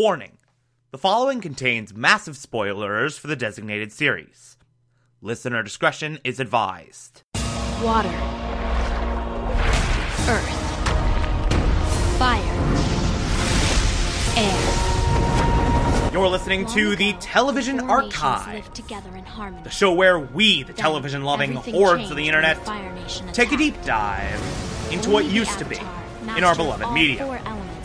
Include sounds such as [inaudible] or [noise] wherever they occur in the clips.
Warning the following contains massive spoilers for the designated series. Listener discretion is advised. Water. Earth. Fire. Air. You're listening to Long the Television Archive, together in harmony. the show where we, the television loving hordes of the internet, take a deep dive into Only what used to be in our beloved all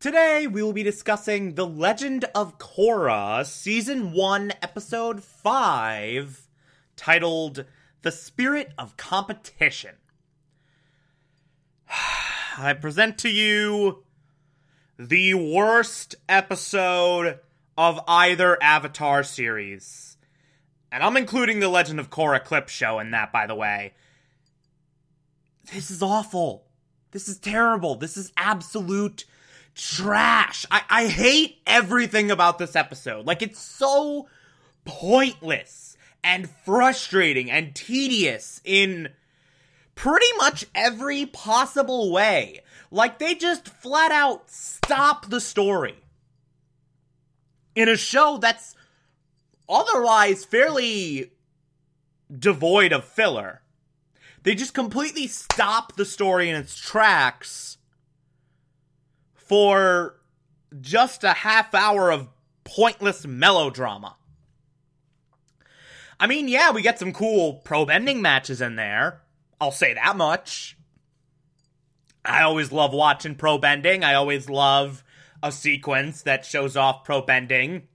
Today, we will be discussing The Legend of Korra, Season 1, Episode 5, titled The Spirit of Competition. [sighs] I present to you the worst episode of either Avatar series. And I'm including the Legend of Korra clip show in that, by the way. This is awful. This is terrible. This is absolute trash. I, I hate everything about this episode. Like, it's so pointless and frustrating and tedious in pretty much every possible way. Like, they just flat out stop the story. In a show that's otherwise fairly devoid of filler. They just completely stop the story in its tracks for just a half hour of pointless melodrama. I mean, yeah, we get some cool pro bending matches in there. I'll say that much. I always love watching pro bending. I always love a sequence that shows off pro bending.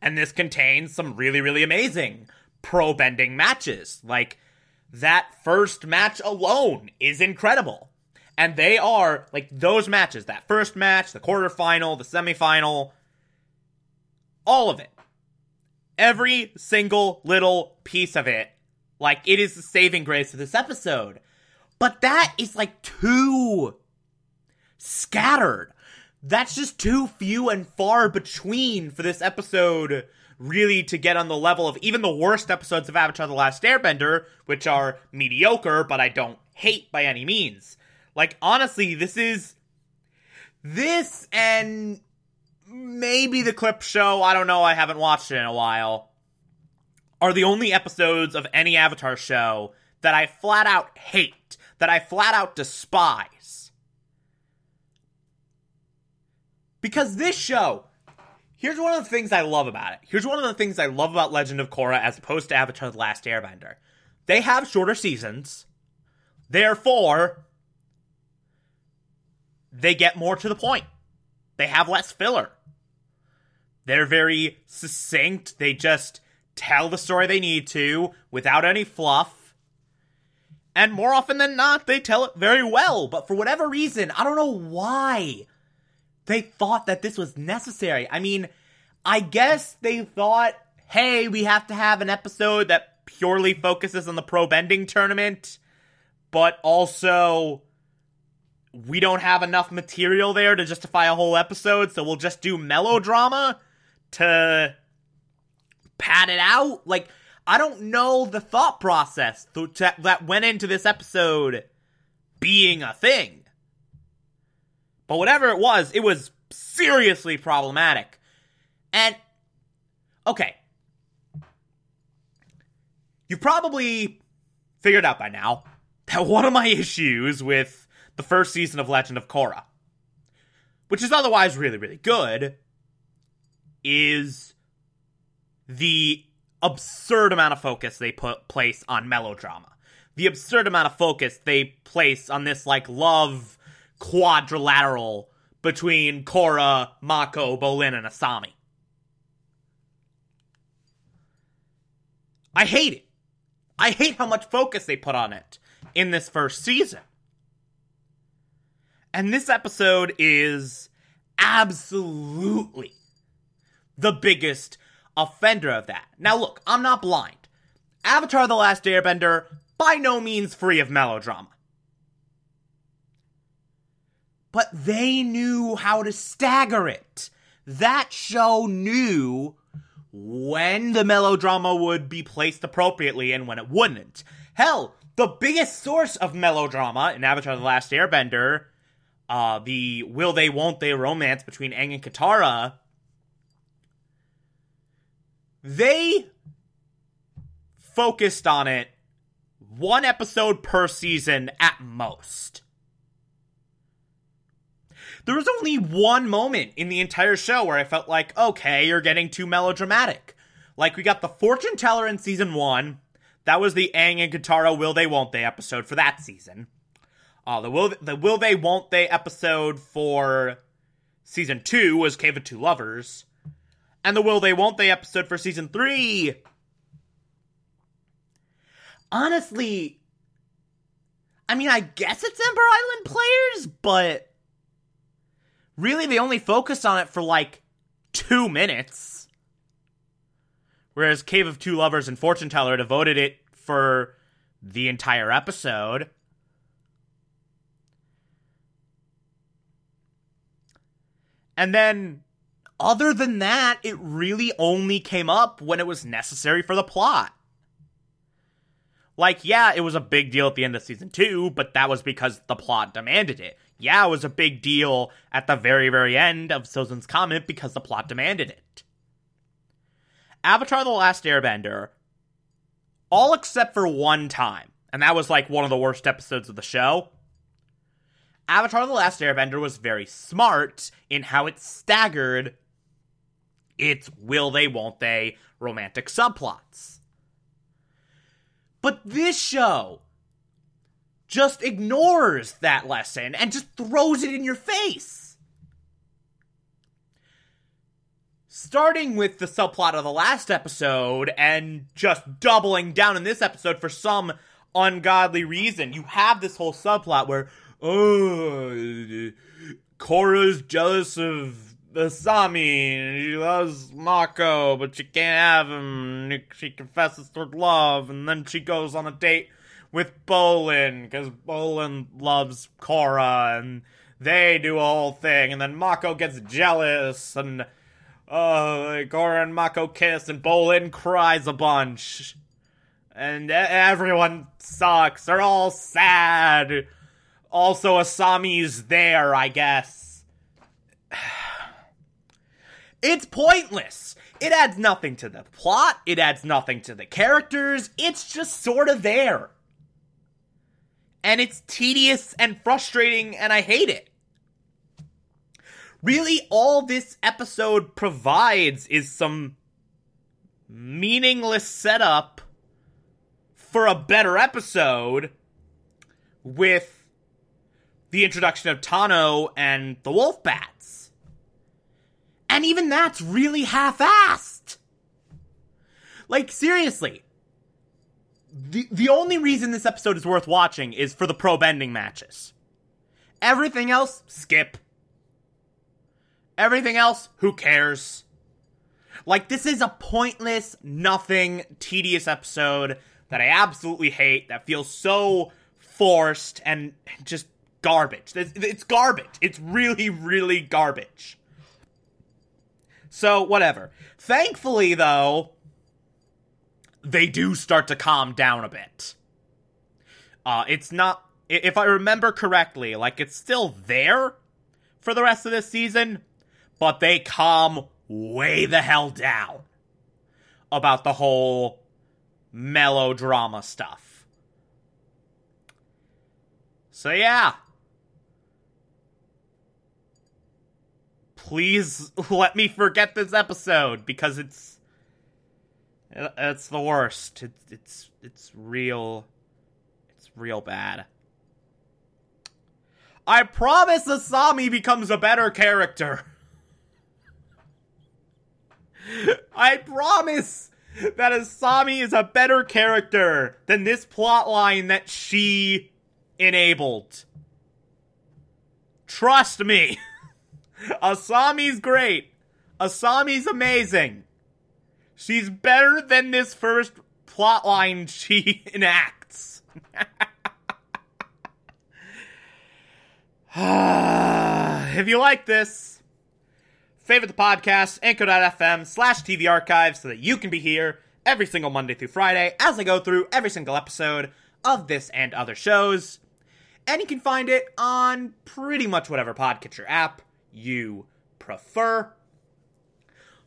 And this contains some really, really amazing pro bending matches. Like, that first match alone is incredible. And they are, like, those matches that first match, the quarterfinal, the semifinal, all of it. Every single little piece of it, like, it is the saving grace of this episode. But that is, like, too scattered. That's just too few and far between for this episode really to get on the level of even the worst episodes of Avatar The Last Airbender, which are mediocre, but I don't hate by any means. Like, honestly, this is. This and maybe the clip show, I don't know, I haven't watched it in a while, are the only episodes of any Avatar show that I flat out hate, that I flat out despise. Because this show, here's one of the things I love about it. Here's one of the things I love about Legend of Korra as opposed to Avatar The Last Airbender. They have shorter seasons. Therefore, they get more to the point. They have less filler. They're very succinct. They just tell the story they need to without any fluff. And more often than not, they tell it very well. But for whatever reason, I don't know why they thought that this was necessary. I mean, I guess they thought, hey, we have to have an episode that purely focuses on the pro bending tournament, but also we don't have enough material there to justify a whole episode, so we'll just do melodrama to pad it out. Like, I don't know the thought process th- that that went into this episode being a thing. But whatever it was, it was seriously problematic. And, okay. You've probably figured out by now that one of my issues with the first season of Legend of Korra, which is otherwise really, really good, is the absurd amount of focus they put place on melodrama. The absurd amount of focus they place on this like love quadrilateral between Korra, Mako, Bolin, and Asami. I hate it. I hate how much focus they put on it in this first season. And this episode is absolutely the biggest offender of that. Now, look, I'm not blind. Avatar The Last Airbender, by no means free of melodrama. But they knew how to stagger it. That show knew when the melodrama would be placed appropriately and when it wouldn't. Hell, the biggest source of melodrama in Avatar The Last Airbender, uh, the will they won't they romance between Aang and Katara, they focused on it one episode per season at most. There was only one moment in the entire show where I felt like, okay, you're getting too melodramatic. Like, we got the fortune teller in season one. That was the Aang and Katara Will They Won't They episode for that season. Uh, the Will the Will They Won't They episode for season two was Cave of Two Lovers. And the Will They Won't They episode for season three. Honestly, I mean, I guess it's Ember Island players, but really they only focused on it for like two minutes. Whereas Cave of Two Lovers and Fortune Teller devoted it for the entire episode. And then, other than that, it really only came up when it was necessary for the plot. Like, yeah, it was a big deal at the end of season two, but that was because the plot demanded it. Yeah, it was a big deal at the very, very end of Sozin's Comet because the plot demanded it. Avatar The Last Airbender, all except for one time, and that was like one of the worst episodes of the show. Avatar The Last Airbender was very smart in how it staggered its will they, won't they romantic subplots. But this show just ignores that lesson and just throws it in your face. Starting with the subplot of the last episode and just doubling down in this episode for some ungodly reason. You have this whole subplot where, oh, Korra's jealous of Asami and she loves Mako, but she can't have him. She confesses her love, and then she goes on a date with Bolin because Bolin loves Korra, and they do a whole thing, and then Mako gets jealous, and uh, Korra and Mako kiss, and Bolin cries a bunch, and everyone sucks. They're all sad. Also, Asami's there, I guess. [sighs] It's pointless. It adds nothing to the plot, it adds nothing to the characters, it's just sort of there. And it's tedious and frustrating, and I hate it. Really, all this episode provides is some meaningless setup for a better episode with the introduction of Tahno and the Wolf Bats. And even that's really half assed. Like, seriously. The, the only reason this episode is worth watching is for the pro bending matches. Everything else, skip. Everything else, who cares? Like, this is a pointless, nothing, tedious episode that I absolutely hate, that feels so forced and just garbage. It's garbage. It's really, really garbage. So, whatever. Thankfully, though, they do start to calm down a bit. Uh, it's not, if I remember correctly, like, it's still there for the rest of this season, but they calm way the hell down about the whole melodrama stuff. So, yeah. Please let me forget this episode because it's it's the worst. It's it's it's real it's real bad. I promise Asami becomes a better character. [laughs] I promise that Asami is a better character than this plotline that she enabled. Trust me. [laughs] Asami's great. Asami's amazing. She's better than this first plotline she [laughs] enacts. [sighs] if you like this, favorite the podcast, anchor.fm slash TV archive so that you can be here every single Monday through Friday as I go through every single episode of this and other shows. And you can find it on pretty much whatever podcatcher app you prefer.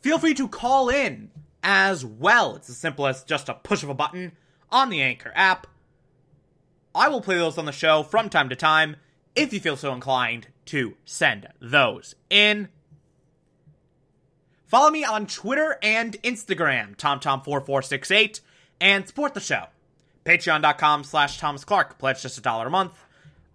Feel free to call in as well. It's as simple as just a push of a button on the Anchor app. I will play those on the show from time to time if you feel so inclined to send those in. Follow me on Twitter and Instagram, TomTom4468, and support the show. Patreon.com slash Thomas Clark. Pledge just a dollar a month.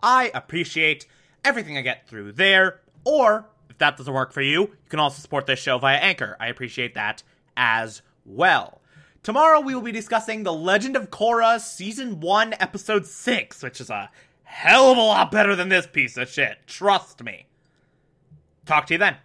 I appreciate everything I get through there. Or, if that doesn't work for you, you can also support this show via Anchor. I appreciate that as well. Tomorrow we will be discussing The Legend of Korra Season 1, Episode 6, which is a hell of a lot better than this piece of shit. Trust me. Talk to you then.